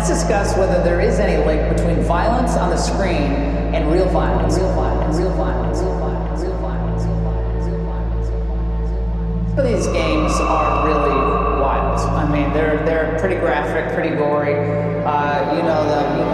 let's discuss whether there is any link between violence on the screen and real violence. Real violence. Real violence. Real violence. Real violence. Real violence. Real violence. Some of these games are really wild. I mean, they're they're pretty graphic, pretty gory. Uh, you know the you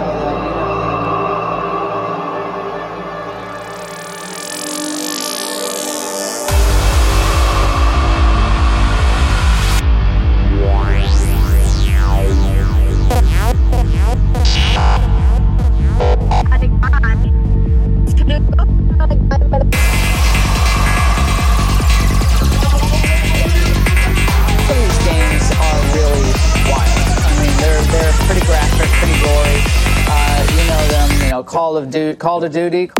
pretty graphic, pretty gory. Uh, you know them, you know, Call of Duty, Call of Duty.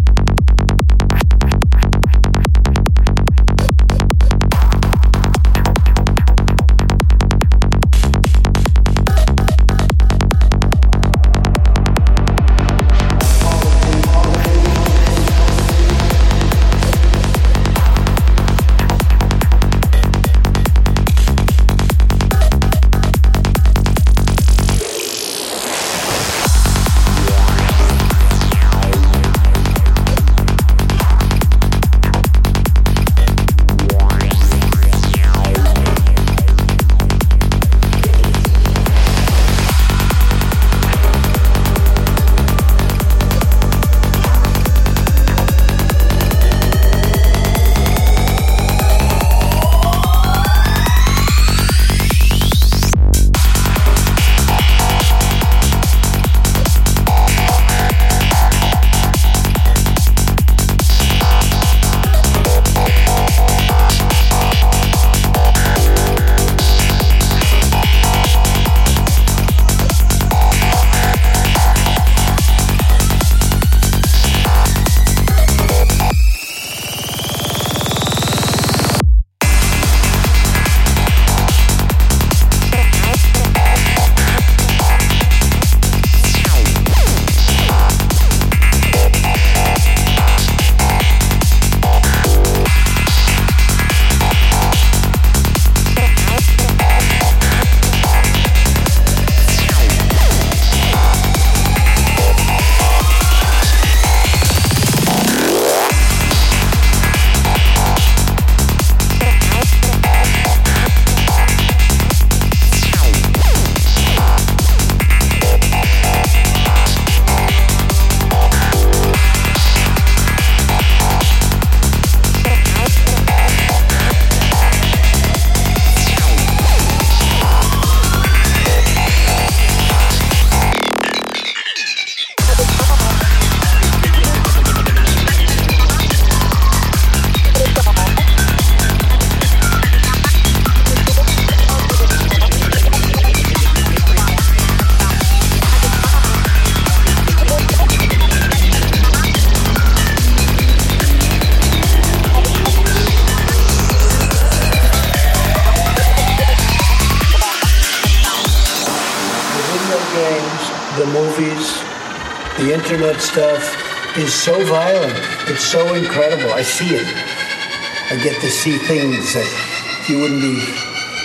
So violent. It's so incredible. I see it. I get to see things that you wouldn't be,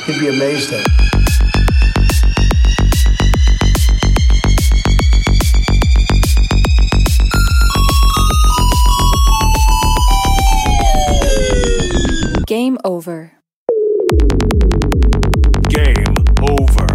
you'd be amazed at. Game over. Game over.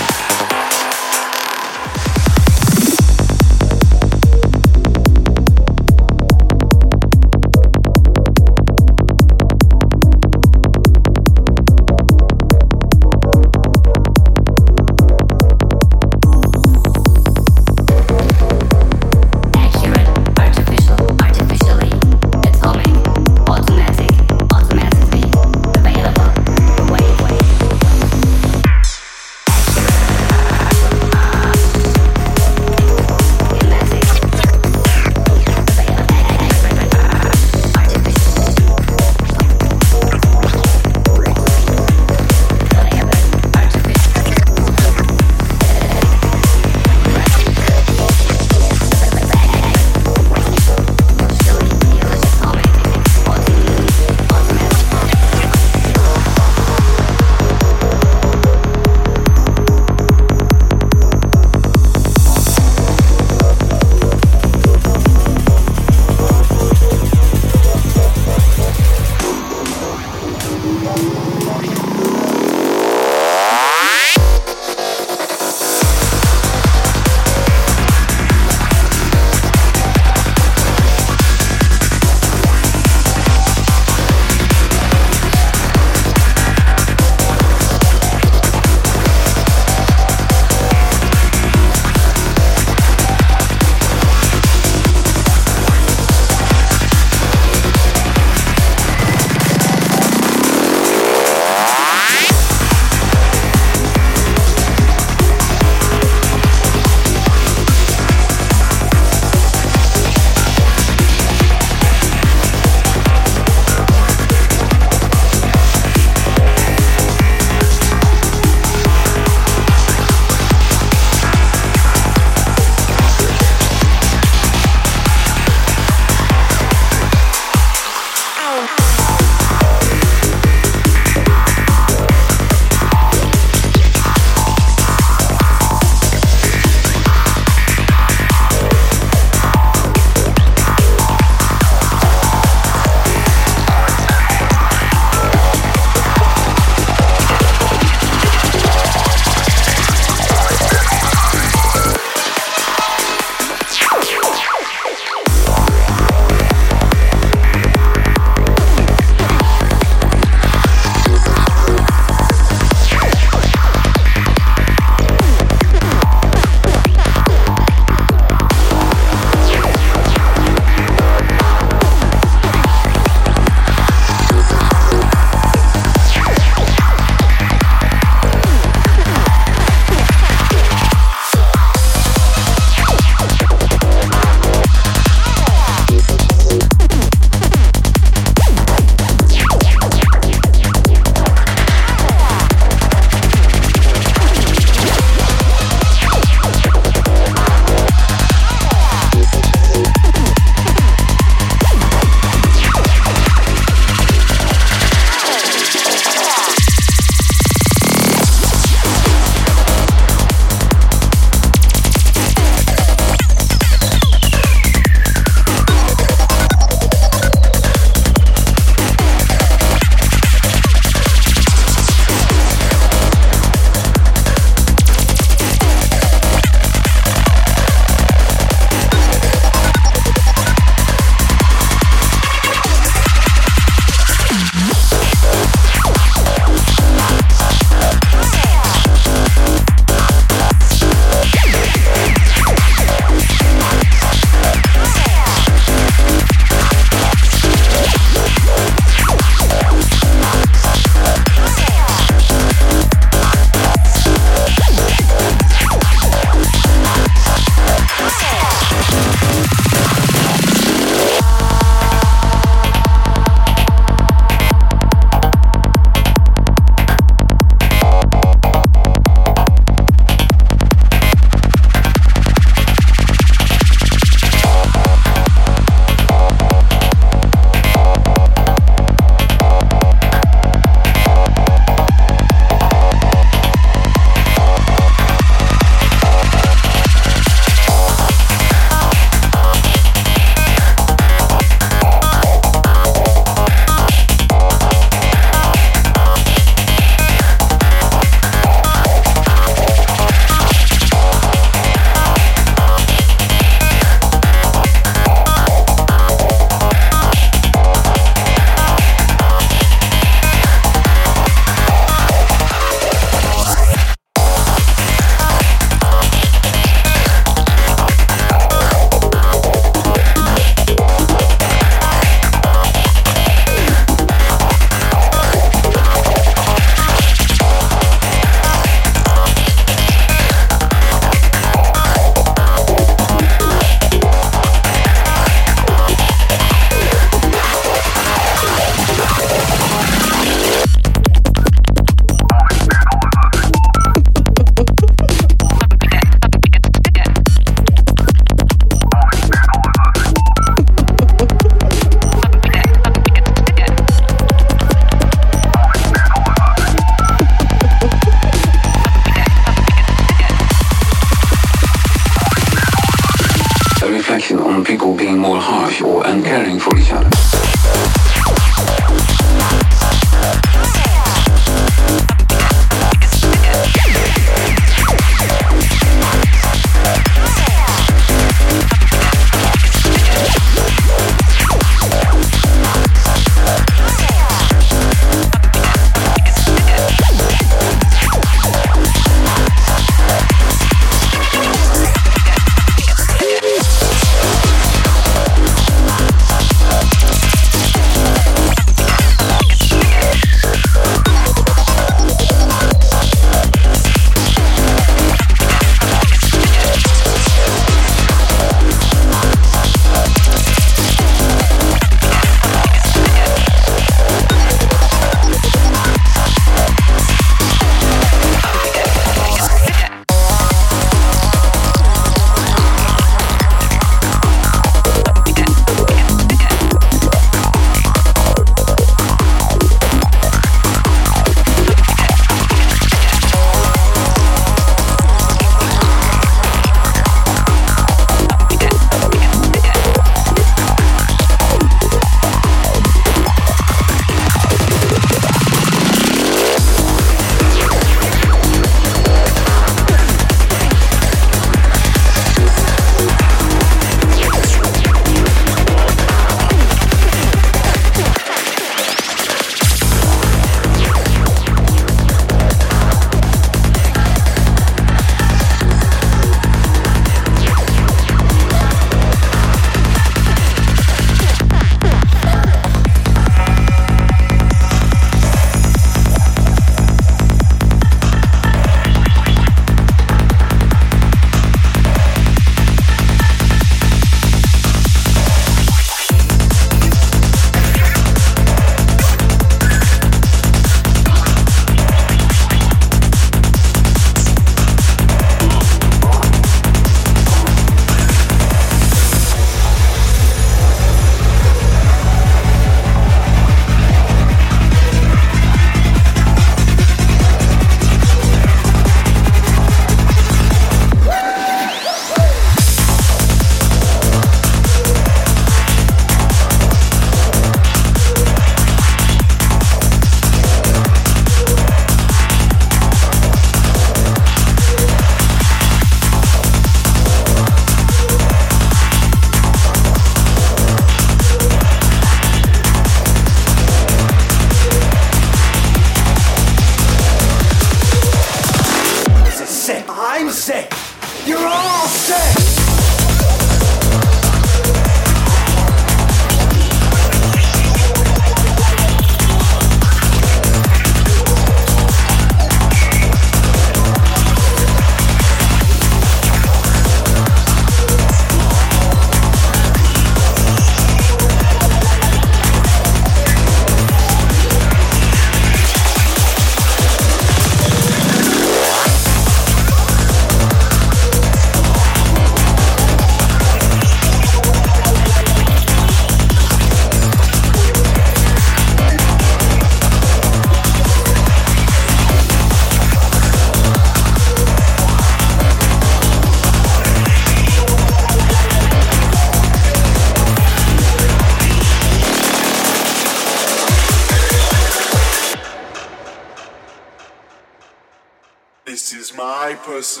Personal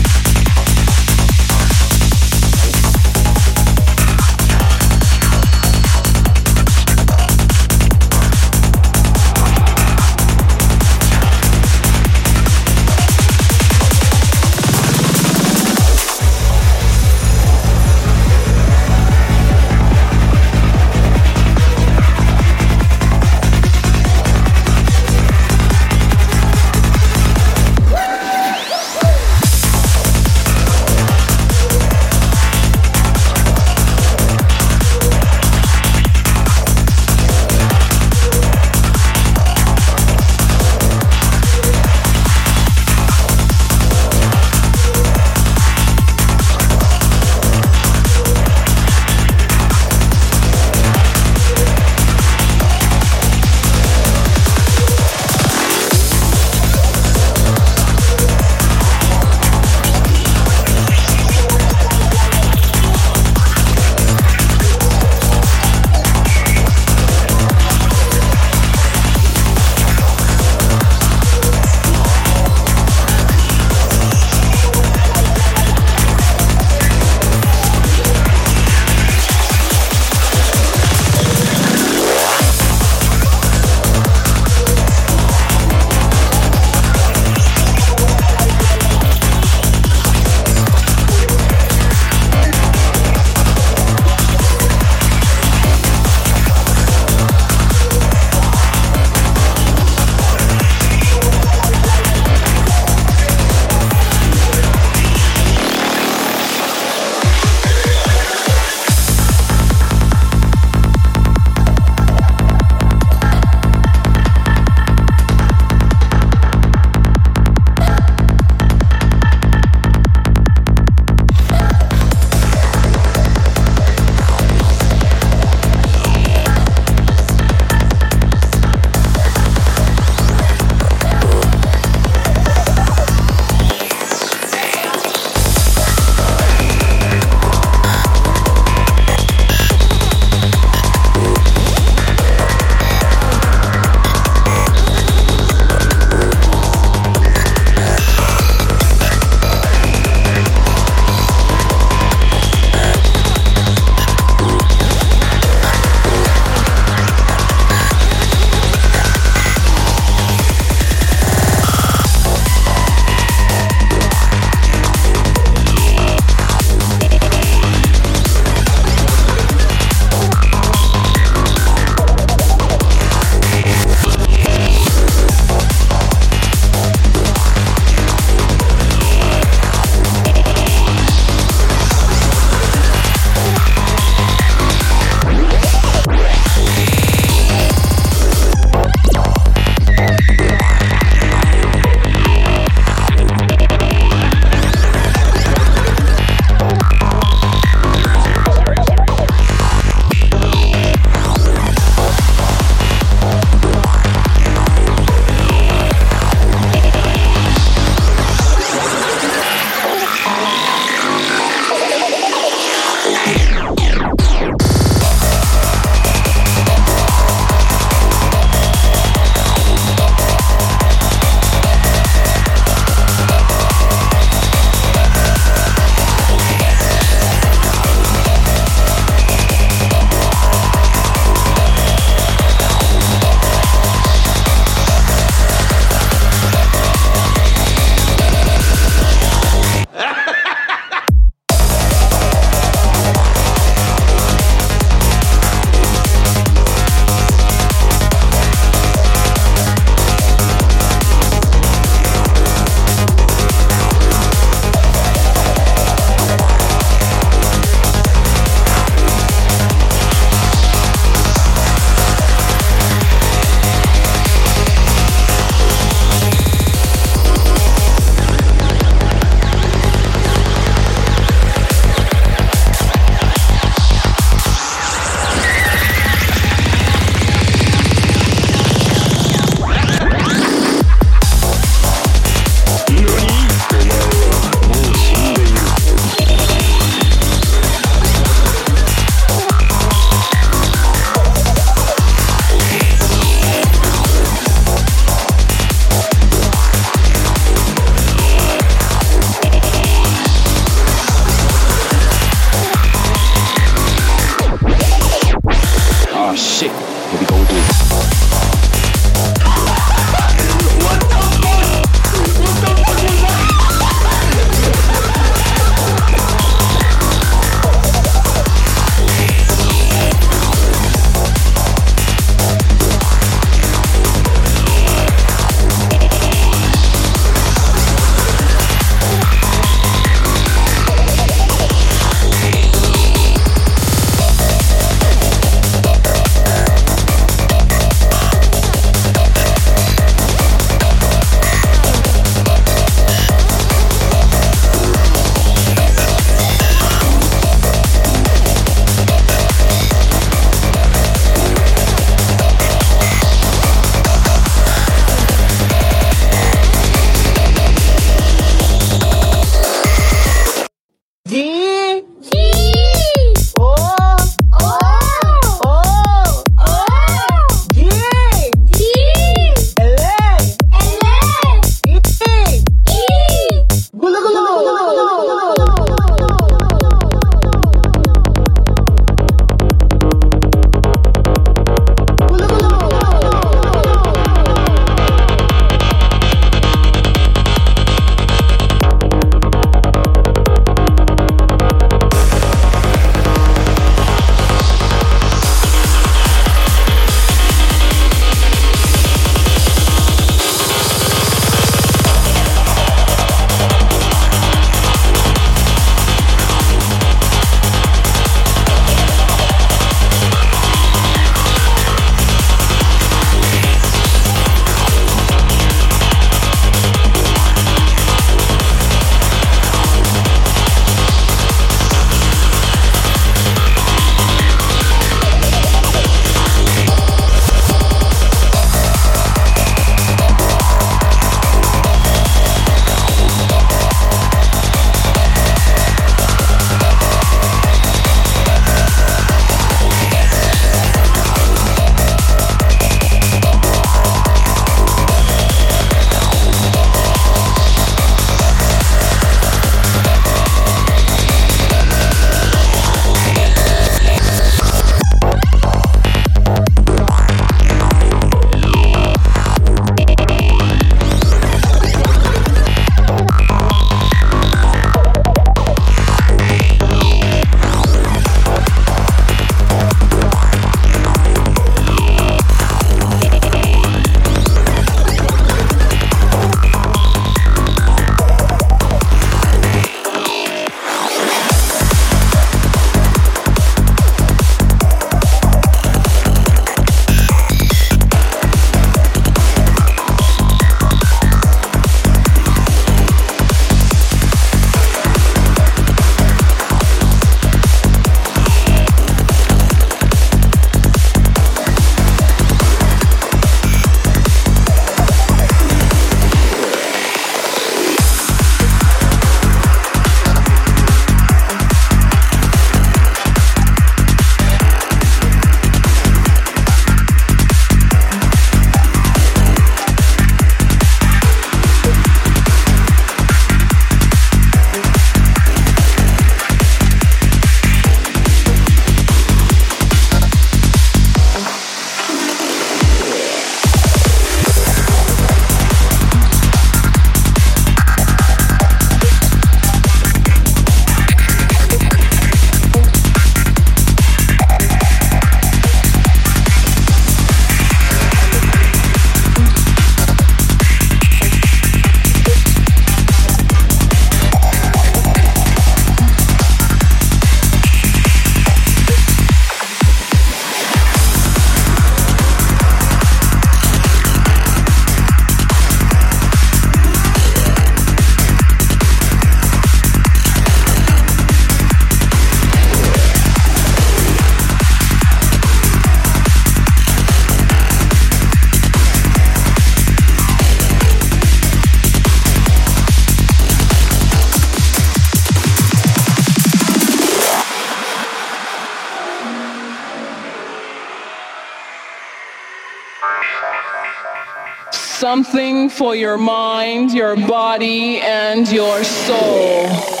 something for your mind, your body, and your soul.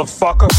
Motherfucker.